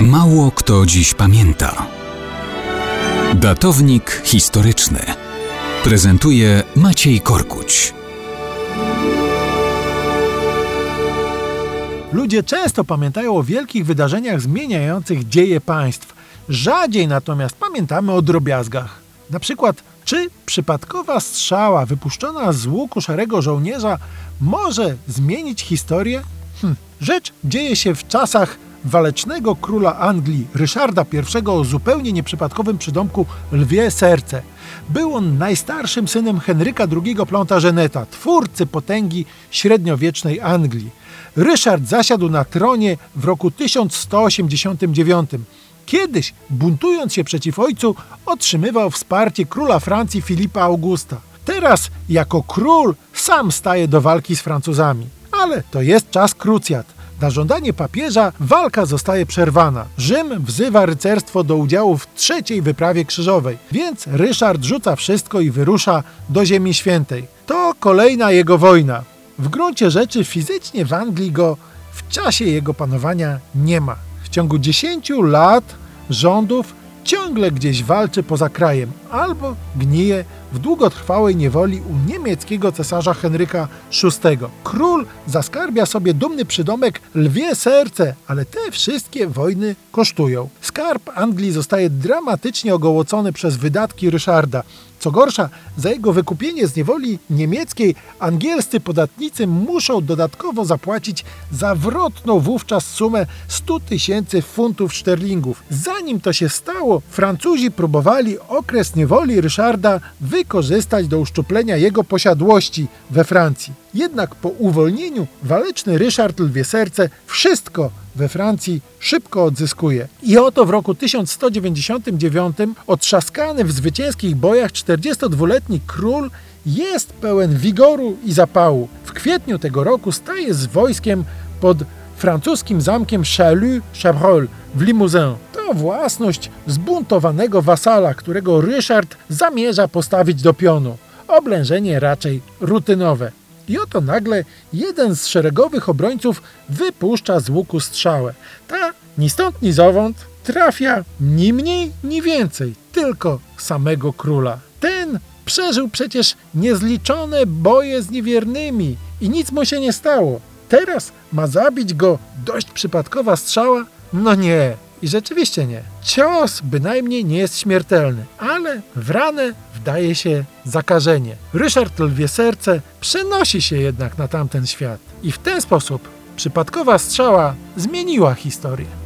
Mało kto dziś pamięta. Datownik historyczny prezentuje Maciej Korkuć. Ludzie często pamiętają o wielkich wydarzeniach zmieniających dzieje państw. Rzadziej natomiast pamiętamy o drobiazgach. Na przykład, czy przypadkowa strzała wypuszczona z łuku szarego żołnierza może zmienić historię? Hm. Rzecz dzieje się w czasach walecznego króla Anglii, Ryszarda I o zupełnie nieprzypadkowym przydomku Lwie Serce. Był on najstarszym synem Henryka II Plantageneta, twórcy potęgi średniowiecznej Anglii. Ryszard zasiadł na tronie w roku 1189. Kiedyś, buntując się przeciw ojcu, otrzymywał wsparcie króla Francji Filipa Augusta. Teraz, jako król, sam staje do walki z Francuzami. Ale to jest czas krucjat. Na żądanie papieża walka zostaje przerwana. Rzym wzywa rycerstwo do udziału w trzeciej wyprawie krzyżowej, więc Ryszard rzuca wszystko i wyrusza do Ziemi Świętej. To kolejna jego wojna. W gruncie rzeczy fizycznie w Anglii go w czasie jego panowania nie ma. W ciągu 10 lat rządów ciągle gdzieś walczy poza krajem albo gnije w długotrwałej niewoli u niemieckiego cesarza Henryka VI. Król zaskarbia sobie dumny przydomek lwie serce, ale te wszystkie wojny kosztują. Skarb Anglii zostaje dramatycznie ogołocony przez wydatki Ryszarda. Co gorsza, za jego wykupienie z niewoli niemieckiej angielscy podatnicy muszą dodatkowo zapłacić zawrotną wówczas sumę 100 tysięcy funtów szterlingów. Zanim to się stało, Francuzi próbowali okres niewoli Ryszarda wykorzystać do uszczuplenia jego posiadłości we Francji. Jednak po uwolnieniu waleczny Ryszard Lwie Serce wszystko we Francji szybko odzyskuje. I oto w roku 1199 otrzaskany w zwycięskich bojach 42-letni król jest pełen wigoru i zapału. W kwietniu tego roku staje z wojskiem pod francuskim zamkiem Chalut-Chabrol w Limousin. To własność zbuntowanego wasala, którego Ryszard zamierza postawić do pionu. Oblężenie raczej rutynowe. I oto nagle jeden z szeregowych obrońców wypuszcza z łuku strzałę. Ta ni stąd, ni zowąd trafia ni mniej, ni więcej, tylko samego króla. Ten przeżył przecież niezliczone boje z niewiernymi i nic mu się nie stało. Teraz ma zabić go dość przypadkowa strzała? No nie. I rzeczywiście nie. Cios bynajmniej nie jest śmiertelny, ale w ranę wdaje się zakażenie. Ryszard Lwie Serce przenosi się jednak na tamten świat. I w ten sposób przypadkowa strzała zmieniła historię.